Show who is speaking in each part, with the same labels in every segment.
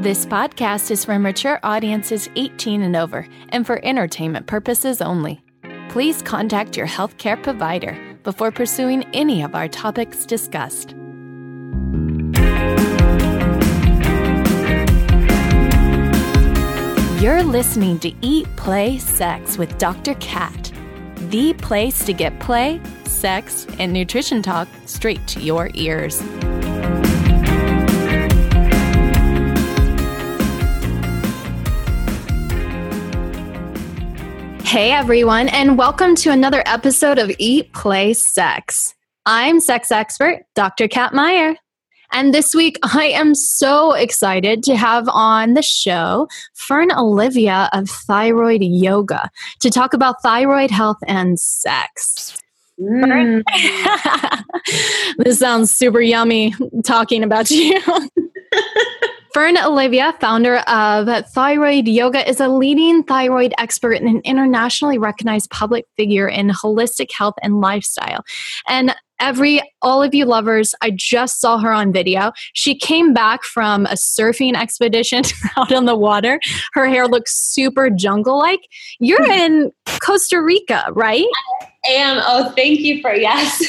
Speaker 1: This podcast is for mature audiences 18 and over and for entertainment purposes only. Please contact your healthcare provider before pursuing any of our topics discussed. You're listening to Eat, Play, Sex with Dr. Kat, the place to get play, sex, and nutrition talk straight to your ears. Hey everyone, and welcome to another episode of Eat, Play, Sex. I'm sex expert Dr. Kat Meyer. And this week, I am so excited to have on the show Fern Olivia of Thyroid Yoga to talk about thyroid health and sex. Mm. this sounds super yummy talking about you. Fern Olivia, founder of Thyroid Yoga, is a leading thyroid expert and an internationally recognized public figure in holistic health and lifestyle. And every all of you lovers i just saw her on video she came back from a surfing expedition out on the water her hair looks super jungle like you're hmm. in costa rica right
Speaker 2: I am. Oh, thank you for yes.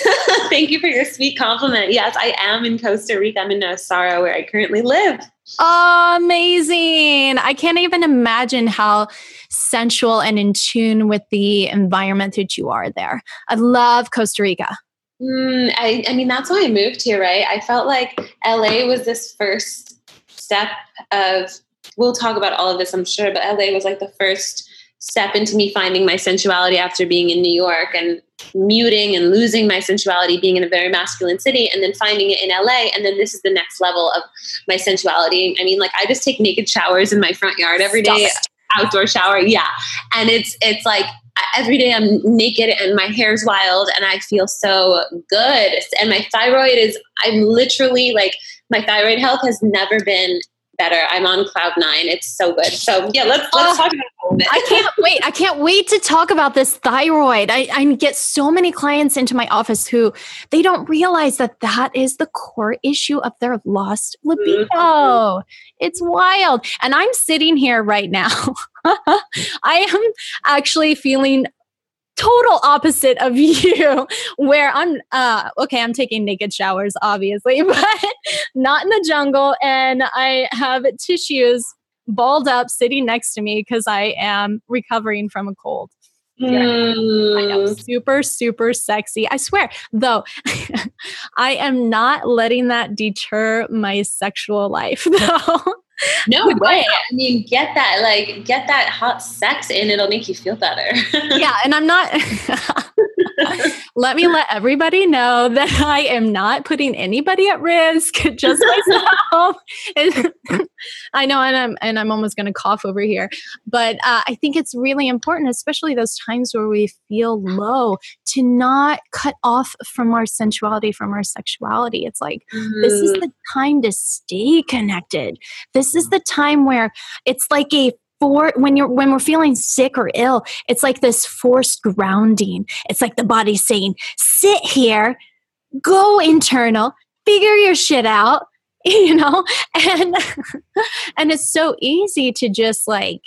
Speaker 2: thank you for your sweet compliment. Yes, I am in Costa Rica. I'm in Nosara, where I currently live.
Speaker 1: Amazing. I can't even imagine how sensual and in tune with the environment that you are there. I love Costa Rica.
Speaker 2: Mm, I, I mean, that's why I moved here, right? I felt like LA was this first step of, we'll talk about all of this, I'm sure, but LA was like the first step into me finding my sensuality after being in New York and muting and losing my sensuality being in a very masculine city and then finding it in LA and then this is the next level of my sensuality. I mean like I just take naked showers in my front yard every day, outdoor shower. Yeah. And it's it's like every day I'm naked and my hair's wild and I feel so good. And my thyroid is I'm literally like my thyroid health has never been better. I'm on cloud nine. It's so good. So yeah, let's let's talk about
Speaker 1: it. I can't wait. I can't wait to talk about this thyroid. I, I get so many clients into my office who they don't realize that that is the core issue of their lost libido. Mm-hmm. It's wild. And I'm sitting here right now. I am actually feeling total opposite of you where i'm uh okay i'm taking naked showers obviously but not in the jungle and i have tissues balled up sitting next to me because i am recovering from a cold Mm. I know, super, super sexy. I swear, though, I am not letting that deter my sexual life, though.
Speaker 2: No way. I mean, get that, like, get that hot sex in. It'll make you feel better.
Speaker 1: yeah. And I'm not, let me let everybody know that I am not putting anybody at risk, just myself. I know, and I'm, and I'm almost going to cough over here. But uh, I think it's really important, especially those times where we feel low, to not cut off from our sensuality, from our sexuality. It's like, mm. this is mm-hmm. the time to stay connected. This this is the time where it's like a for when you're when we're feeling sick or ill it's like this forced grounding. It's like the body's saying sit here go internal figure your shit out you know? And and it's so easy to just like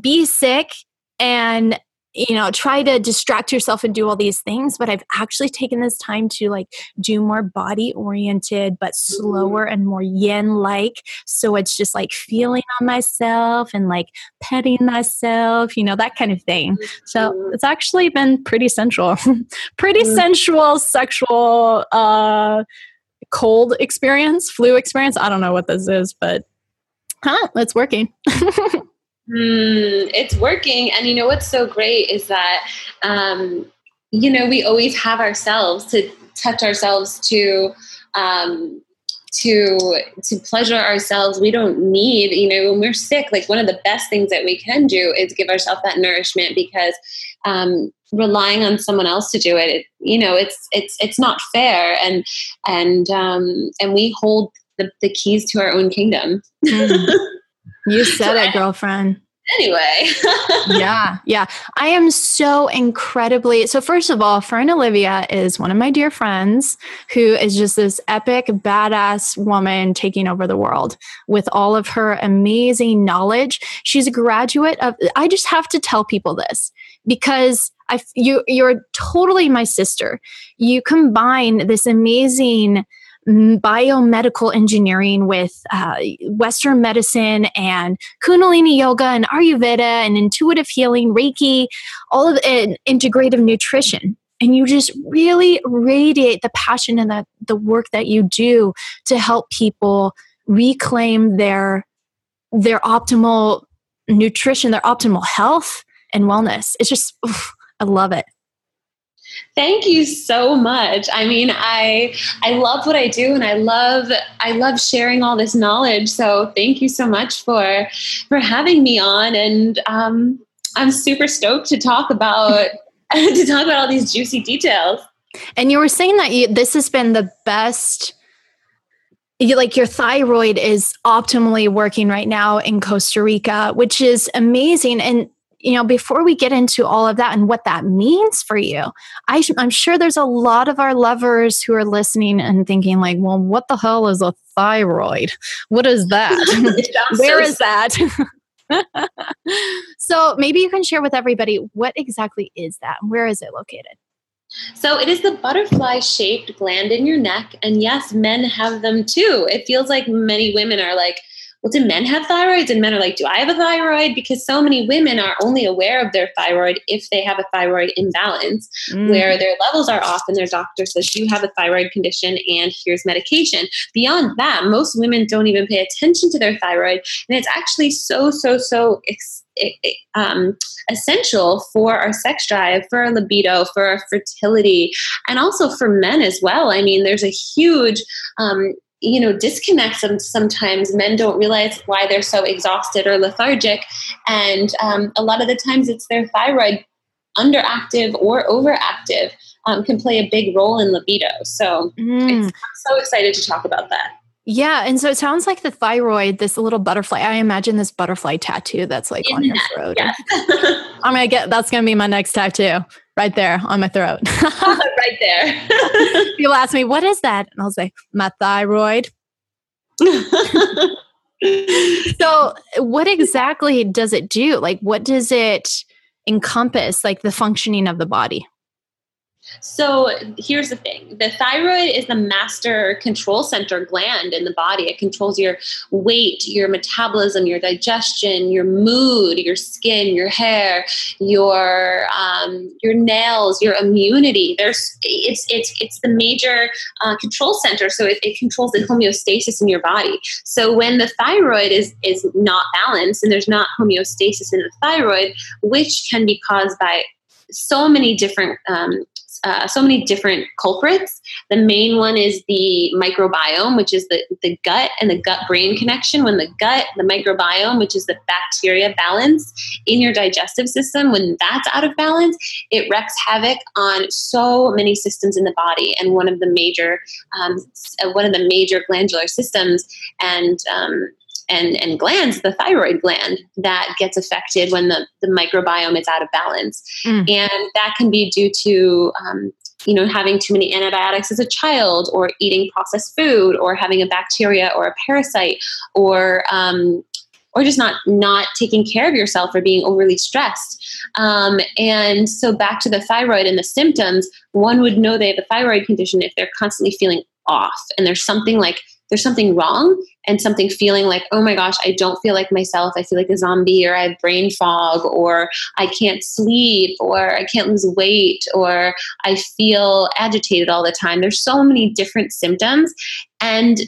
Speaker 1: be sick and you know try to distract yourself and do all these things but i've actually taken this time to like do more body oriented but slower and more yin like. So it's just like feeling on myself and like petting myself you know that kind of thing. So mm-hmm. it's actually been pretty sensual pretty mm-hmm. sensual sexual uh cold experience flu experience. I don't know what this is but huh it's working
Speaker 2: Mm, it's working. And you know what's so great is that, um, you know, we always have ourselves to touch ourselves to. Um, to to pleasure ourselves we don't need you know when we're sick like one of the best things that we can do is give ourselves that nourishment because um, relying on someone else to do it, it, you know it's it's it's not fair and and um, and we hold the, the keys to our own kingdom
Speaker 1: mm. You said it, girlfriend.
Speaker 2: anyway.
Speaker 1: yeah, yeah. I am so incredibly so first of all, Fern Olivia is one of my dear friends who is just this epic badass woman taking over the world with all of her amazing knowledge. She's a graduate of I just have to tell people this because I you you're totally my sister. You combine this amazing biomedical engineering with uh, Western medicine and Kundalini yoga and Ayurveda and intuitive healing, Reiki, all of it, integrative nutrition. And you just really radiate the passion and the, the work that you do to help people reclaim their their optimal nutrition, their optimal health and wellness. It's just, oof, I love it.
Speaker 2: Thank you so much. I mean, I I love what I do and I love I love sharing all this knowledge. So thank you so much for for having me on and um, I'm super stoked to talk about to talk about all these juicy details.
Speaker 1: And you were saying that you, this has been the best you, like your thyroid is optimally working right now in Costa Rica, which is amazing. And you know, before we get into all of that and what that means for you, I, I'm sure there's a lot of our lovers who are listening and thinking, like, well, what the hell is a thyroid? What is that? Where so is that? so maybe you can share with everybody what exactly is that? and Where is it located?
Speaker 2: So it is the butterfly shaped gland in your neck. And yes, men have them too. It feels like many women are like, well, do men have thyroids? And men are like, do I have a thyroid? Because so many women are only aware of their thyroid if they have a thyroid imbalance, mm. where their levels are off and their doctor says, you have a thyroid condition and here's medication. Beyond that, most women don't even pay attention to their thyroid. And it's actually so, so, so ex- um, essential for our sex drive, for our libido, for our fertility, and also for men as well. I mean, there's a huge um, you know disconnects them sometimes men don't realize why they're so exhausted or lethargic and um, a lot of the times it's their thyroid underactive or overactive um, can play a big role in libido so mm. i'm so excited to talk about that
Speaker 1: yeah, and so it sounds like the thyroid, this little butterfly. I imagine this butterfly tattoo that's like on your throat. Yeah. I'm gonna get that's gonna be my next tattoo right there on my throat.
Speaker 2: right there.
Speaker 1: People ask me, what is that? And I'll say, my thyroid. so what exactly does it do? Like what does it encompass, like the functioning of the body?
Speaker 2: So here's the thing the thyroid is the master control center gland in the body. It controls your weight, your metabolism, your digestion, your mood, your skin, your hair, your um, your nails, your immunity. There's it's it's it's the major uh, control center. So it, it controls the homeostasis in your body. So when the thyroid is is not balanced and there's not homeostasis in the thyroid, which can be caused by so many different um, uh, so many different culprits. The main one is the microbiome, which is the, the gut and the gut brain connection. When the gut, the microbiome, which is the bacteria balance in your digestive system, when that's out of balance, it wreaks havoc on so many systems in the body. And one of the major, um, uh, one of the major glandular systems and um, and, and glands, the thyroid gland, that gets affected when the, the microbiome is out of balance. Mm. And that can be due to, um, you know, having too many antibiotics as a child, or eating processed food, or having a bacteria or a parasite, or um, or just not not taking care of yourself or being overly stressed. Um, and so back to the thyroid and the symptoms, one would know they have a thyroid condition if they're constantly feeling off and there's something like there's something wrong and something feeling like, oh my gosh, I don't feel like myself. I feel like a zombie, or I have brain fog, or I can't sleep, or I can't lose weight, or I feel agitated all the time. There's so many different symptoms. And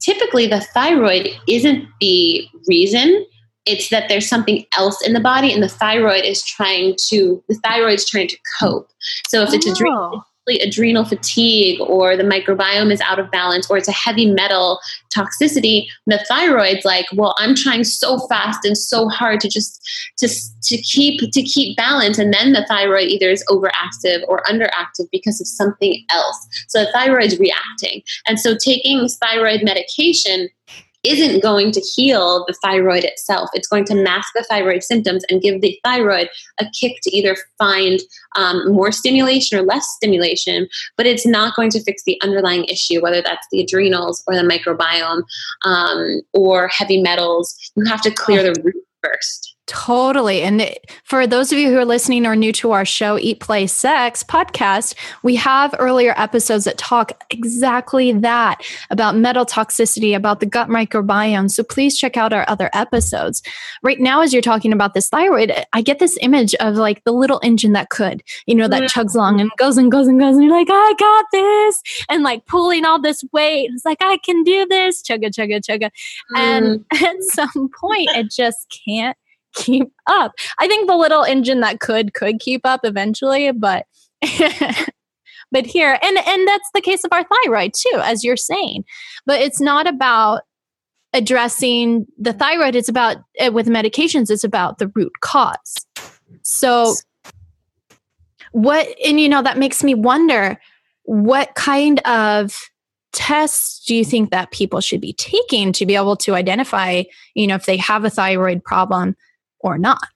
Speaker 2: typically, the thyroid isn't the reason. It's that there's something else in the body, and the thyroid is trying to the thyroid's trying to cope. So if it's a dream, oh adrenal fatigue or the microbiome is out of balance or it's a heavy metal toxicity the thyroid's like well i'm trying so fast and so hard to just to, to keep to keep balance. And then the thyroid either is overactive or underactive because of something else. So the thyroid's reacting. And so taking thyroid medication isn't going to heal the thyroid itself. It's going to mask the thyroid symptoms and give the thyroid a kick to either find um, more stimulation or less stimulation, but it's not going to fix the underlying issue, whether that's the adrenals or the microbiome um, or heavy metals. You have to clear the root first.
Speaker 1: Totally. And for those of you who are listening or new to our show, Eat, Play, Sex podcast, we have earlier episodes that talk exactly that about metal toxicity, about the gut microbiome. So please check out our other episodes. Right now, as you're talking about this thyroid, I get this image of like the little engine that could, you know, that chugs along and goes and goes and goes. And you're like, I got this. And like pulling all this weight. It's like, I can do this. Chugga, chugga, chugga. Mm. And at some point, it just can't keep up. I think the little engine that could could keep up eventually, but but here and and that's the case of our thyroid too, as you're saying. But it's not about addressing the thyroid. It's about uh, with medications. It's about the root cause. So what and you know that makes me wonder what kind of tests do you think that people should be taking to be able to identify you know if they have a thyroid problem or not?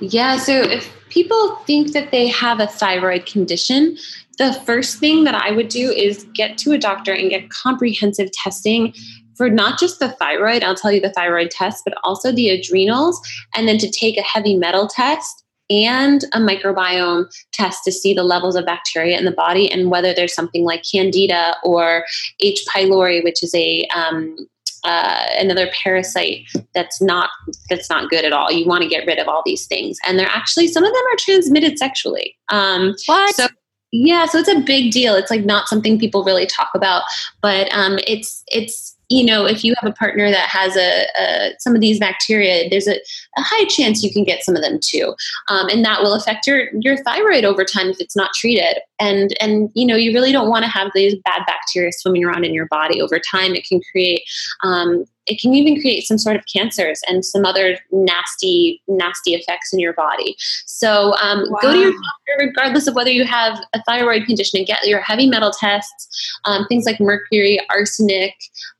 Speaker 2: Yeah, so if people think that they have a thyroid condition, the first thing that I would do is get to a doctor and get comprehensive testing for not just the thyroid, I'll tell you the thyroid test, but also the adrenals, and then to take a heavy metal test and a microbiome test to see the levels of bacteria in the body and whether there's something like candida or H. pylori, which is a um, uh, another parasite that's not that's not good at all. You want to get rid of all these things, and they're actually some of them are transmitted sexually. Um,
Speaker 1: what?
Speaker 2: So yeah, so it's a big deal. It's like not something people really talk about, but um, it's it's you know, if you have a partner that has a, a some of these bacteria, there's a, a, high chance you can get some of them too, um, and that will affect your your thyroid over time if it's not treated. And and you know, you really don't want to have these bad bacteria swimming around in your body over time. It can create um, it can even create some sort of cancers and some other nasty nasty effects in your body so um, wow. go to your doctor regardless of whether you have a thyroid condition and get your heavy metal tests um, things like mercury arsenic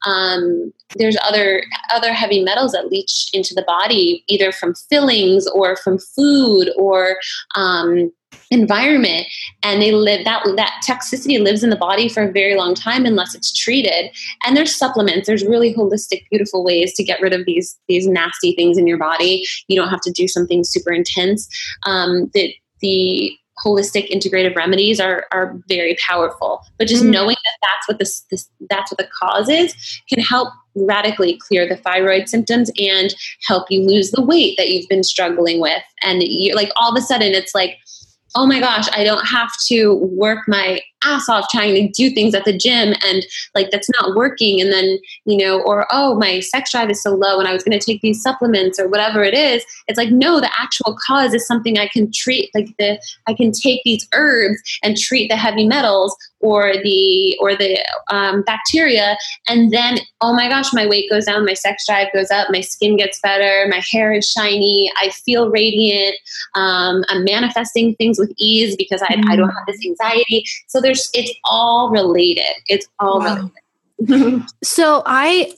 Speaker 2: um, there's other other heavy metals that leach into the body either from fillings or from food or um, environment and they live that that toxicity lives in the body for a very long time unless it's treated. And there's supplements. There's really holistic beautiful ways to get rid of these these nasty things in your body. You don't have to do something super intense. Um, the the holistic integrative remedies are are very powerful. But just mm-hmm. knowing that that's what this, this that's what the cause is can help radically clear the thyroid symptoms and help you lose the weight that you've been struggling with. And you like all of a sudden it's like oh my gosh, I don't have to work my ass off trying to do things at the gym and like that's not working. And then, you know, or oh, my sex drive is so low and I was going to take these supplements or whatever it is. It's like, no, the actual cause is something I can treat. Like the, I can take these herbs and treat the heavy metals or the or the um, bacteria and then oh my gosh my weight goes down my sex drive goes up my skin gets better my hair is shiny i feel radiant um, i'm manifesting things with ease because I, mm. I, don't have this anxiety so there's it's all related it's all wow.
Speaker 1: related so i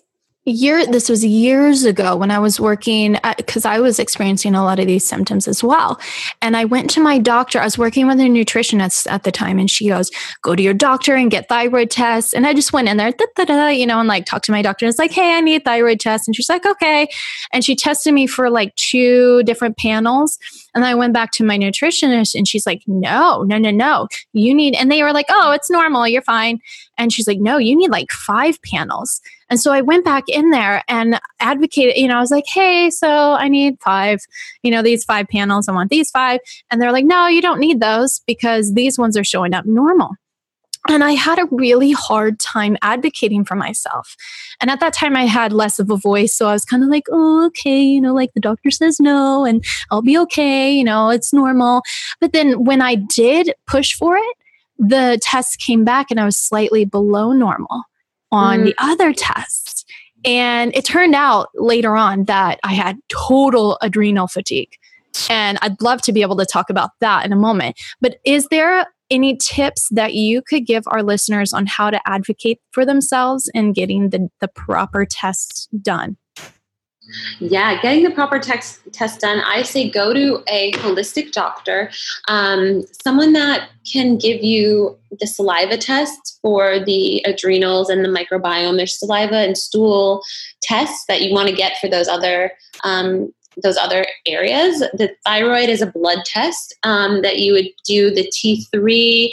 Speaker 1: year this was years ago when i was working uh, because i was experiencing a lot of these symptoms as well and i went to my doctor i was working with a nutritionist at the time and she goes go to your doctor and get thyroid tests and i just went in there da, da, da, you know and like talked to my doctor and it's like hey i need thyroid test and she's like okay and she tested me for like two different panels and I went back to my nutritionist and she's like, no, no, no, no. You need, and they were like, oh, it's normal. You're fine. And she's like, no, you need like five panels. And so I went back in there and advocated, you know, I was like, hey, so I need five, you know, these five panels. I want these five. And they're like, no, you don't need those because these ones are showing up normal. And I had a really hard time advocating for myself. And at that time, I had less of a voice. So I was kind of like, oh, okay, you know, like the doctor says no, and I'll be okay, you know, it's normal. But then when I did push for it, the test came back and I was slightly below normal on mm. the other tests. And it turned out later on that I had total adrenal fatigue. And I'd love to be able to talk about that in a moment. But is there any tips that you could give our listeners on how to advocate for themselves and getting the, the proper tests done?
Speaker 2: Yeah, getting the proper text, test done. I say go to a holistic doctor, um, someone that can give you the saliva test for the adrenals and the microbiome. There's saliva and stool tests that you want to get for those other um, those other areas. The thyroid is a blood test um, that you would do the T3,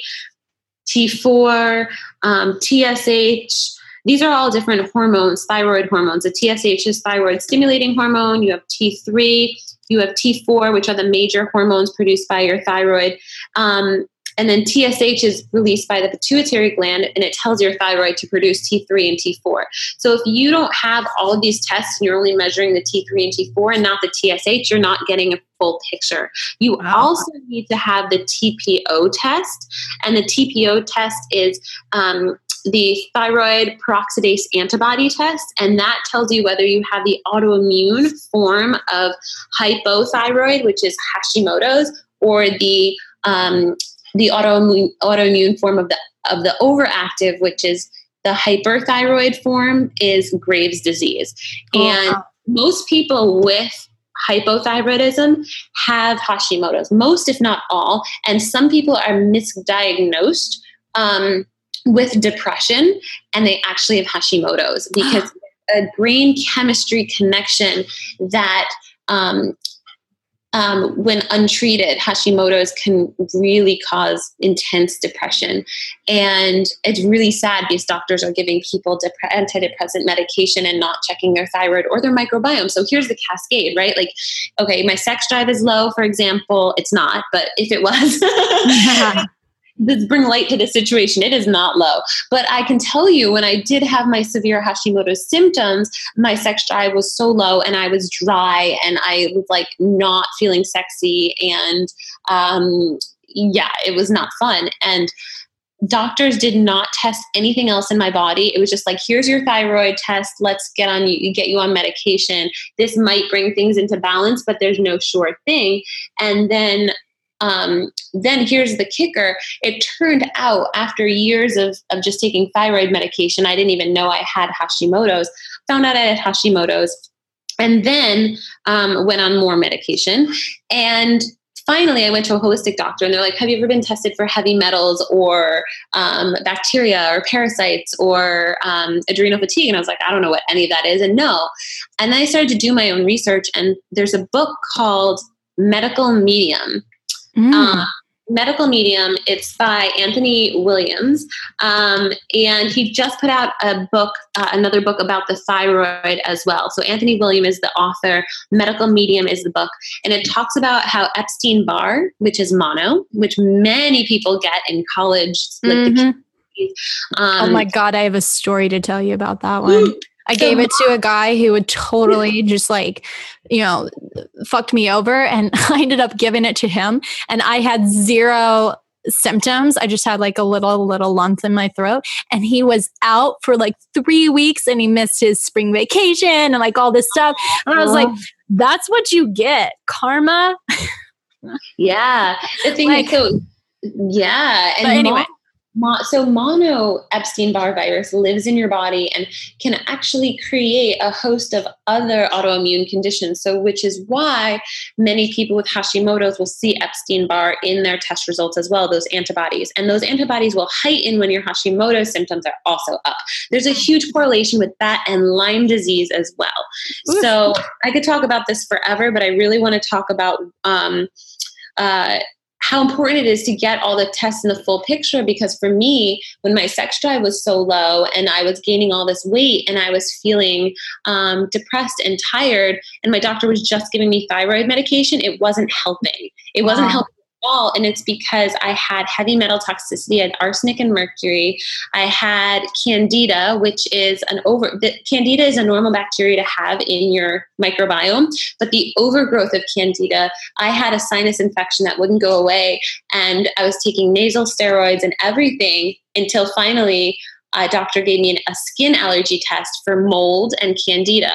Speaker 2: T4, um, TSH. These are all different hormones, thyroid hormones. The TSH is thyroid stimulating hormone. You have T3, you have T4, which are the major hormones produced by your thyroid. Um, and then TSH is released by the pituitary gland and it tells your thyroid to produce T3 and T4. So if you don't have all of these tests and you're only measuring the T3 and T4 and not the TSH, you're not getting a full picture. You wow. also need to have the TPO test. And the TPO test is um, the thyroid peroxidase antibody test, and that tells you whether you have the autoimmune form of hypothyroid, which is Hashimoto's, or the um, the autoimmune, autoimmune form of the of the overactive, which is the hyperthyroid form, is Graves' disease. Oh, and wow. most people with hypothyroidism have Hashimoto's, most if not all. And some people are misdiagnosed um, with depression and they actually have Hashimoto's because a brain chemistry connection that um, um, when untreated, Hashimoto's can really cause intense depression. And it's really sad because doctors are giving people dep- antidepressant medication and not checking their thyroid or their microbiome. So here's the cascade, right? Like, okay, my sex drive is low, for example. It's not, but if it was, bring light to the situation. It is not low. But I can tell you when I did have my severe Hashimoto's symptoms, my sex drive was so low and I was dry and I was like not feeling sexy. And um, yeah, it was not fun. And doctors did not test anything else in my body. It was just like, here's your thyroid test. Let's get on you, get you on medication. This might bring things into balance, but there's no sure thing. And then um, then here's the kicker it turned out after years of, of just taking thyroid medication, I didn't even know I had Hashimoto's, found out I had Hashimoto's, and then um, went on more medication. And finally, I went to a holistic doctor, and they're like, Have you ever been tested for heavy metals or um, bacteria or parasites or um, adrenal fatigue? And I was like, I don't know what any of that is. And no. And then I started to do my own research, and there's a book called Medical Medium Mm. Um, medical medium it's by anthony williams. Um, and he just put out a book uh, another book about the thyroid as well. So anthony williams is the author. Medical medium is the book. And it talks about how epstein-barr which is mono which many people get in college mm-hmm.
Speaker 1: like um, oh my god i have a story to tell you about that one I gave it to a guy who would totally just like, you know, fucked me over. And I ended up giving it to him. And I had zero symptoms. I just had like a little, little lump in my throat. And he was out for like three weeks and he missed his spring vacation and like all this stuff. And I was like, that's what you get. Karma.
Speaker 2: yeah. The thing like, is, so, yeah.
Speaker 1: And anyway.
Speaker 2: Mo- so mono Epstein-Barr virus lives in your body and can actually create a host of other autoimmune conditions. So which is why many people with Hashimoto's will see Epstein-Barr in their test results as well, those antibodies. And those antibodies will heighten when your Hashimoto's symptoms are also up. There's a huge correlation with that and Lyme disease as well. So I could talk about this forever, but I really want to talk about um, uh, how important it is to get all the tests in the full picture because for me when my sex drive was so low and i was gaining all this weight and i was feeling um, depressed and tired and my doctor was just giving me thyroid medication it wasn't helping it wasn't wow. helping all. And it's because I had heavy metal toxicity, I had arsenic and mercury. I had candida, which is an over, candida is a normal bacteria to have in your microbiome, but the overgrowth of candida, I had a sinus infection that wouldn't go away. And I was taking nasal steroids and everything until finally a doctor gave me a skin allergy test for mold and candida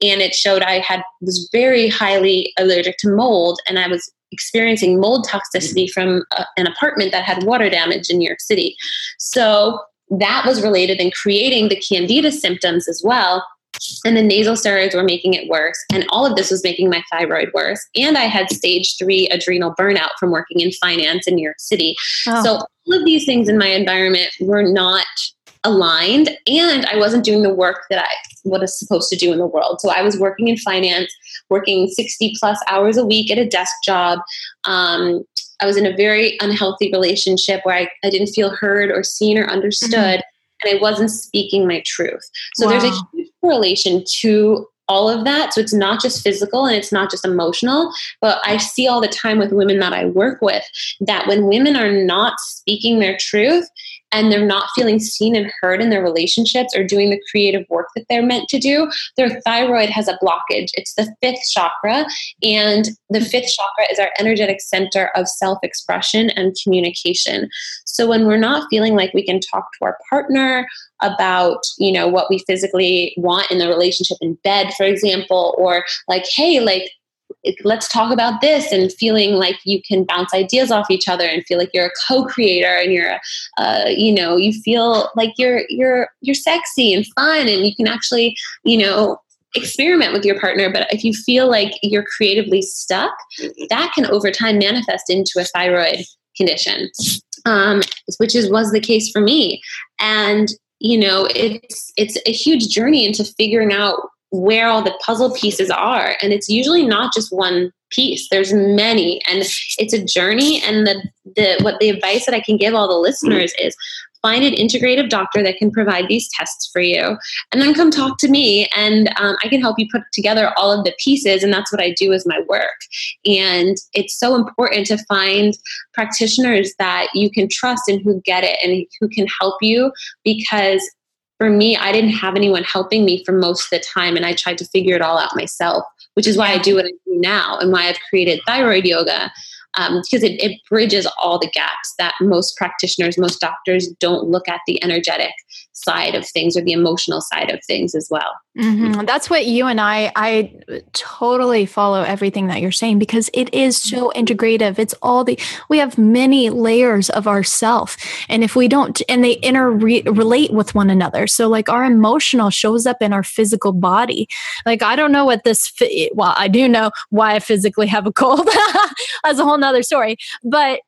Speaker 2: and it showed i had was very highly allergic to mold and i was experiencing mold toxicity mm-hmm. from a, an apartment that had water damage in New York City. So that was related in creating the candida symptoms as well. And the nasal steroids were making it worse. And all of this was making my thyroid worse. And i had stage three adrenal burnout from working in finance in new york city. Oh. so all of these things in my environment were not aligned and i wasn't doing the work that i was supposed to do in the world so i was working in finance working 60 plus hours a week at a desk job um, i was in a very unhealthy relationship where i, I didn't feel heard or seen or understood mm-hmm. and i wasn't speaking my truth so wow. there's a huge correlation to all of that. So it's not just physical and it's not just emotional, but I see all the time with women that I work with that when women are not speaking their truth, and they're not feeling seen and heard in their relationships or doing the creative work that they're meant to do, their thyroid has a blockage. It's the fifth chakra, and the fifth chakra is our energetic center of self expression and communication. So when we're not feeling like we can talk to our partner about, you know, what we physically want in the relationship in bed, for example, or like, hey, like, let's talk about this and feeling like you can bounce ideas off each other and feel like you're a co-creator and you're uh, you know you feel like you're you're you're sexy and fun and you can actually you know experiment with your partner. But if you feel like you're creatively stuck that can over time manifest into a thyroid condition um, which is was the case for me. And you know it's it's a huge journey into figuring out where all the puzzle pieces are. And it's usually not just one piece. There's many. And it's a journey. And the the what the advice that i can give all the listeners is find an integrative doctor that can provide these tests for you. And then come talk to me. And um, i can help you put together all of the pieces. And that's what i do as my work. And it's so important to find practitioners that you can trust and who get it and who can help you because for me, I didn't have anyone helping me for most of the time, and I tried to figure it all out myself, which is why I do what I do now and why I've created thyroid yoga um, because it, it bridges all the gaps that most practitioners, most doctors don't look at the energetic side of things or the emotional side of things as well.
Speaker 1: Mm-hmm. That's what you and I, I totally follow everything that you're saying because it is so integrative. It's all the, we have many layers of ourself. And if we don't, and they interrelate with one another. So like our emotional shows up in our physical body. Like, I don't know what this, well, I do know why I physically have a cold as a whole nother story, but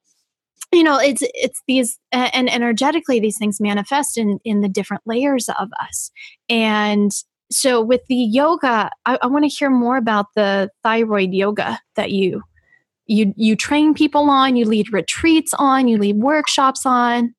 Speaker 1: you know it's it's these and energetically these things manifest in in the different layers of us and so with the yoga i, I want to hear more about the thyroid yoga that you you you train people on you lead retreats on you lead workshops on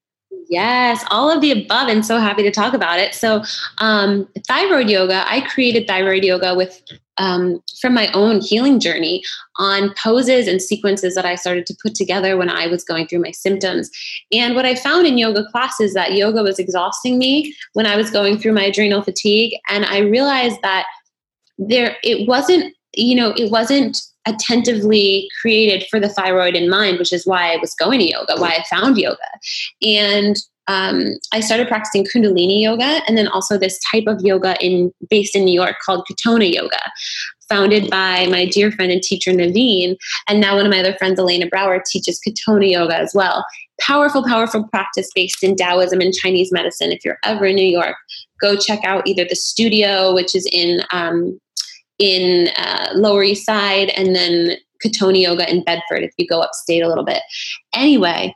Speaker 2: Yes, all of the above, and so happy to talk about it. So, um, thyroid yoga, I created thyroid yoga with um, from my own healing journey on poses and sequences that I started to put together when I was going through my symptoms. And what I found in yoga classes that yoga was exhausting me when I was going through my adrenal fatigue, and I realized that there it wasn't you know it wasn't attentively created for the thyroid in mind, which is why I was going to yoga, why I found yoga. And um, I started practicing Kundalini yoga and then also this type of yoga in based in New York called Katonah yoga, founded by my dear friend and teacher Nevine. And now one of my other friends, Elena Brower, teaches Katonah yoga as well. Powerful, powerful practice based in Taoism and Chinese medicine. If you're ever in New York, go check out either the studio, which is in um, in uh, Lower East Side, and then Katonah Yoga in Bedford if you go upstate a little bit. Anyway,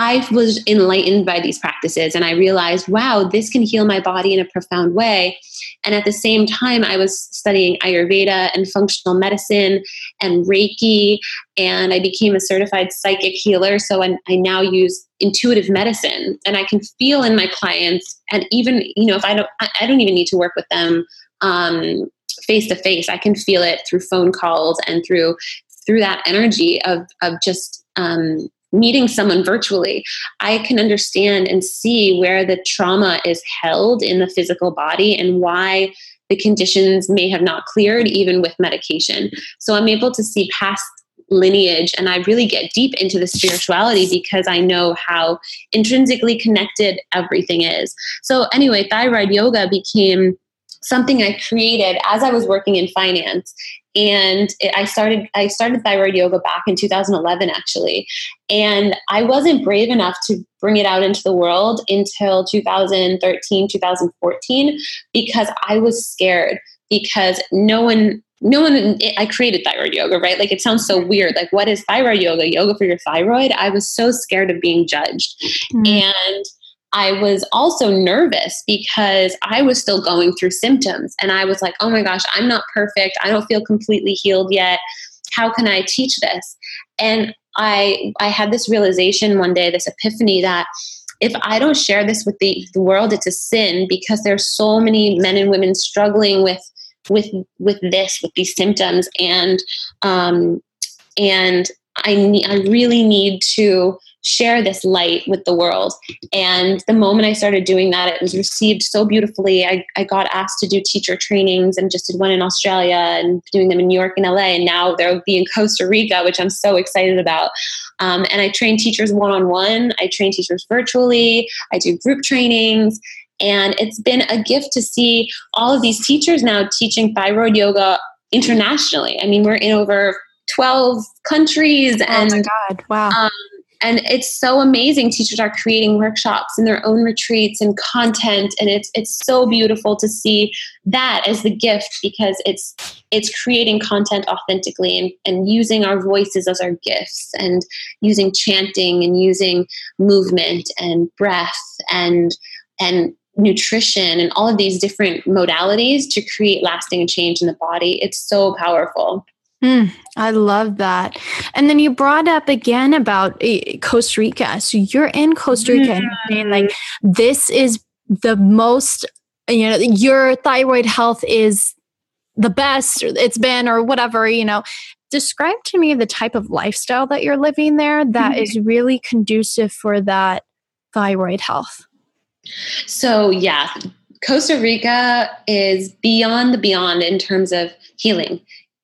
Speaker 2: I was enlightened by these practices and I realized, wow, this can heal my body in a profound way. And at the same time, I was studying Ayurveda and functional medicine and Reiki, and I became a certified psychic healer. So I, I now use intuitive medicine and I can feel in my clients, and even, you know, if I don't, I don't even need to work with them um, face to face. I can feel it through phone calls and through through that energy of of just um, meeting someone virtually. I can understand and see where the trauma is held in the physical body and why the conditions may have not cleared even with medication. So I'm able to see past lineage and I really get deep into the spirituality because I know how intrinsically connected everything is. So anyway, thyroid yoga became something I created as I was working in finance. And it, I started I started thyroid yoga back in 2011 actually. And I wasn't brave enough to bring it out into the world until 2013, 2014 because I was scared because no one no one i created thyroid yoga right like it sounds so weird like what is thyroid yoga yoga for your thyroid i was so scared of being judged mm-hmm. and I was also nervous because I was still going through symptoms. And I was like, oh my gosh, I'm not perfect. I don't feel completely healed yet. How can I teach this? And I, I had this realization one day, this epiphany that if I don't share this with the, the world, it's a sin because there's so many men and women struggling with with with this, with these symptoms, and um, and I ne- I really need to share this light with the world. And the moment I started doing that, it was received so beautifully. I, I got asked to do teacher trainings and just did one in Australia and doing them in New York and LA. And now they'll be in Costa Rica, which I'm so excited about. Um, and I train teachers one on one, I train teachers virtually, I do group trainings. And it's been a gift to see all of these teachers now teaching thyroid yoga internationally. I mean, we're in over 12 countries. And,
Speaker 1: oh my God, wow. Um,
Speaker 2: and it's so amazing. Teachers are creating workshops and their own retreats and content and it's it's so beautiful to see that as the gift because it's it's creating content authentically and, and using our voices as our gifts and using chanting and using movement and breath and and nutrition and all of these different modalities to create lasting change in the body. It's so powerful
Speaker 1: Mm, I love that. And then you brought up again about uh, Costa Rica. So you're in Costa Rica yeah. and like this is the most you know your thyroid health is the best it's been or whatever, you know. Describe to me the type of lifestyle that you're living there that mm-hmm. is really conducive for that thyroid health.
Speaker 2: So, yeah, Costa Rica is beyond the beyond in terms of healing.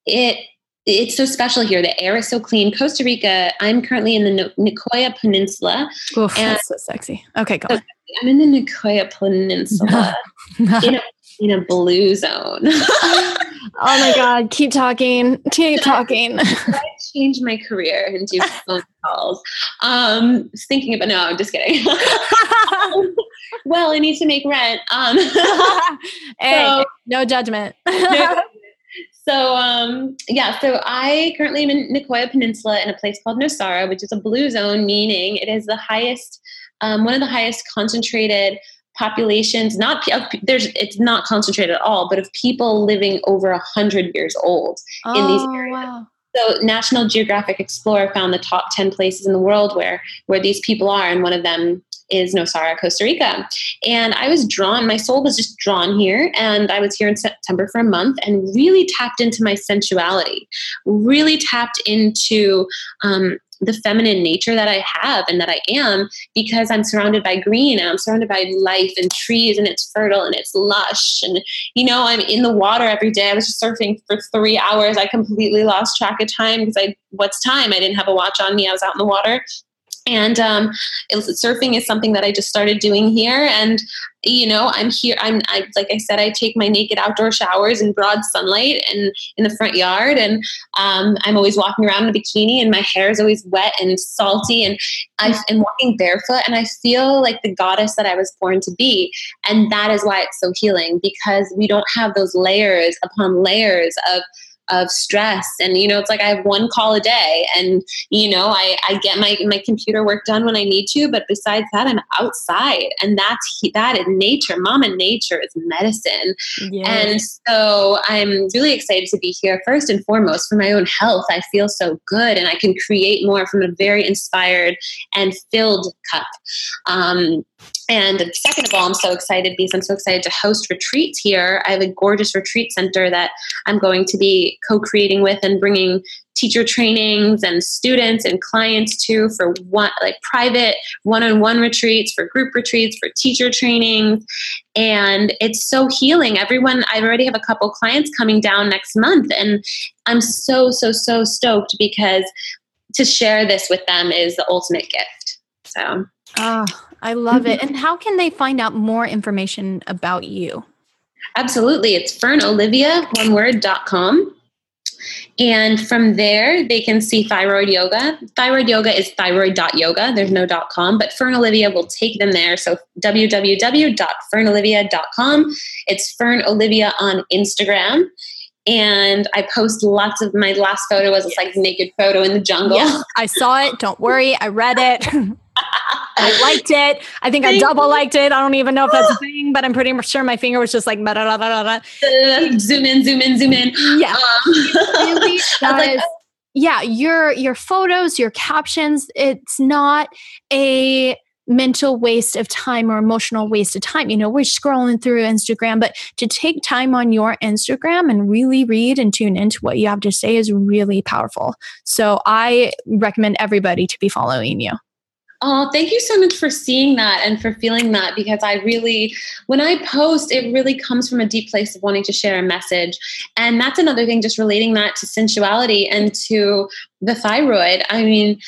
Speaker 2: It it's so special here. The air is so clean. Costa Rica, I'm currently in the Nicoya Peninsula.
Speaker 1: Oof, and that's so sexy. Okay, go so
Speaker 2: I'm in the Nicoya Peninsula in, a, in a blue zone.
Speaker 1: oh my God. Keep talking. Keep talking.
Speaker 2: I change my career and do phone calls. Um, thinking about, no, I'm just kidding. well, I need to make rent. Um,
Speaker 1: hey, so, no judgment. no,
Speaker 2: so um, yeah, so I currently am in Nicoya Peninsula in a place called Nosara, which is a blue zone, meaning it is the highest, um, one of the highest concentrated populations. Not there's it's not concentrated at all, but of people living over a hundred years old oh, in these oh, areas. Wow. So National Geographic Explorer found the top 10 places in the world where where these people are and one of them is Nosara, Costa Rica. And I was drawn, my soul was just drawn here. And I was here in September for a month and really tapped into my sensuality, really tapped into um, the feminine nature that I have and that I am because I'm surrounded by green and I'm surrounded by life and trees and it's fertile and it's lush. And, you know, I'm in the water every day. I was just surfing for three hours. I completely lost track of time because I, what's time? I didn't have a watch on me. I was out in the water and um, surfing is something that I just started doing here. And you know, I'm here. I'm I, like I said, I take my naked outdoor showers in broad sunlight and in the front yard, and um, I'm always walking around in a bikini, and my hair is always wet and salty, and I am walking barefoot, and I feel like the goddess that I was born to be, and that is why it's so healing because we don't have those layers upon layers of of stress. And you know it's like i have one call a day and you know i, I get my, my computer work done when i need to but besides that i'm outside and that's that is nature. Mama nature is medicine. Yes. and so i'm really excited to be here first and foremost for my own health. I feel so good and i can create more from a very inspired and filled cup. Um, and second of all, I'm so excited because I'm so excited to host retreats here. I have a gorgeous retreat center that I'm going to be co creating with and bringing teacher trainings and students and clients to for one like private one-on-one retreats for group retreats for teacher trainings. And it's so healing. Everyone i already have a couple clients coming down next month and i'm so so so stoked because to share this with them is the ultimate gift. So
Speaker 1: Oh, I love it. And how can they find out more information about you?
Speaker 2: Absolutely. It's fernolivia, one word, dot com. And from there, they can see thyroid yoga. Thyroid yoga is thyroid.yoga. There's no dot .com, but Fern Olivia will take them there. So www.fernolivia.com. It's Fern Olivia on Instagram. And I post lots of my last photo was this like naked photo in the jungle. Yeah,
Speaker 1: I saw it. Don't worry. I read it. I liked it. I think I double liked it. I don't even know if that's a thing, but I'm pretty sure my finger was just like
Speaker 2: zoom in, zoom in, zoom in.
Speaker 1: Yeah, um, really like, yeah, your your photos, your captions. It's not a mental waste of time or emotional waste of time. You know, we're scrolling through Instagram, but to take time on your Instagram and really read and tune into what you have to say is really powerful. So I recommend everybody to be following you.
Speaker 2: Oh, thank you so much for seeing that and for feeling that because I really, when I post, it really comes from a deep place of wanting to share a message. And that's another thing, just relating that to sensuality and to the thyroid. I mean,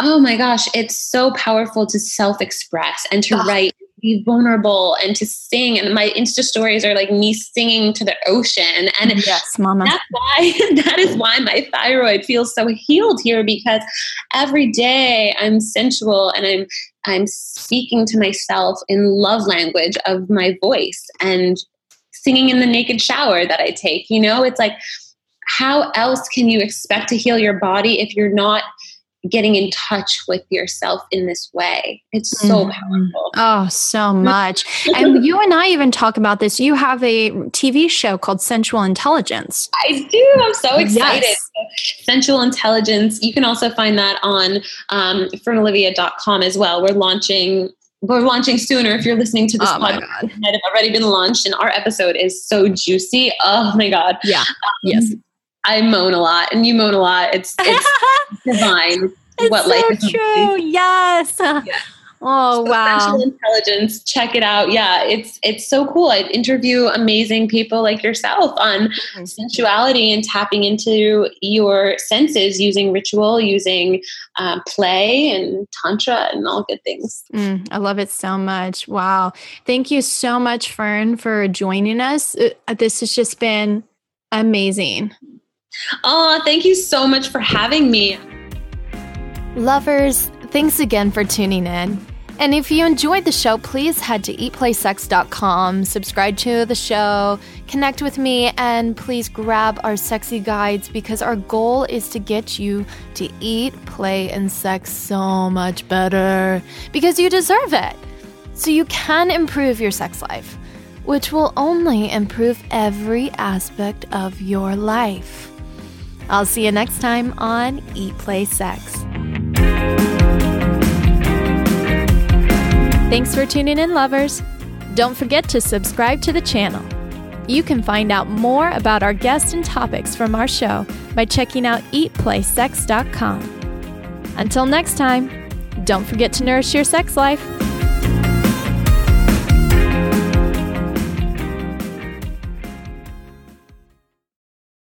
Speaker 2: oh my gosh, it's so powerful to self express and to oh. write be vulnerable and to sing. And my Insta stories are like me singing to the ocean. And
Speaker 1: yes, mama.
Speaker 2: That's why that is why my thyroid feels so healed here because every day I'm sensual and I'm I'm speaking to myself in love language of my voice and singing in the naked shower that I take. You know, it's like how else can you expect to heal your body if you're not getting in touch with yourself in this way. It's so mm. powerful.
Speaker 1: Oh, so much. and you and I even talk about this. You have a TV show called Sensual Intelligence.
Speaker 2: I do. I'm so excited. Yes. Sensual Intelligence. You can also find that on um, fernolivia.com as well. We're launching we're launching sooner. If you're listening to this oh podcast, it might have already been launched, and our episode is so juicy. Oh my god!
Speaker 1: Yeah. Um, yes.
Speaker 2: I moan a lot and you moan a lot. It's, it's divine.
Speaker 1: It's what so life is true. Yes. Yeah. Oh so wow!
Speaker 2: Sensual intelligence. Check it out. Yeah, it's it's so cool. I interview amazing people like yourself on mm-hmm. sensuality and tapping into your senses using ritual, using uh, play and tantra and all good things.
Speaker 1: Mm, I love it so much. Wow! Thank you so much, Fern, for joining us. Uh, this has just been amazing.
Speaker 2: Oh, thank you so much for having me.
Speaker 1: Lovers, thanks again for tuning in. And if you enjoyed the show, please head to eatplaysex.com, subscribe to the show, connect with me, and please grab our sexy guides because our goal is to get you to eat, play, and sex so much better because you deserve it. So you can improve your sex life, which will only improve every aspect of your life. I'll see you next time on Eat Play Sex. Thanks for tuning in, lovers. Don't forget to subscribe to the channel. You can find out more about our guests and topics from our show by checking out eatplaysex.com. Until next time, don't forget to nourish your sex life.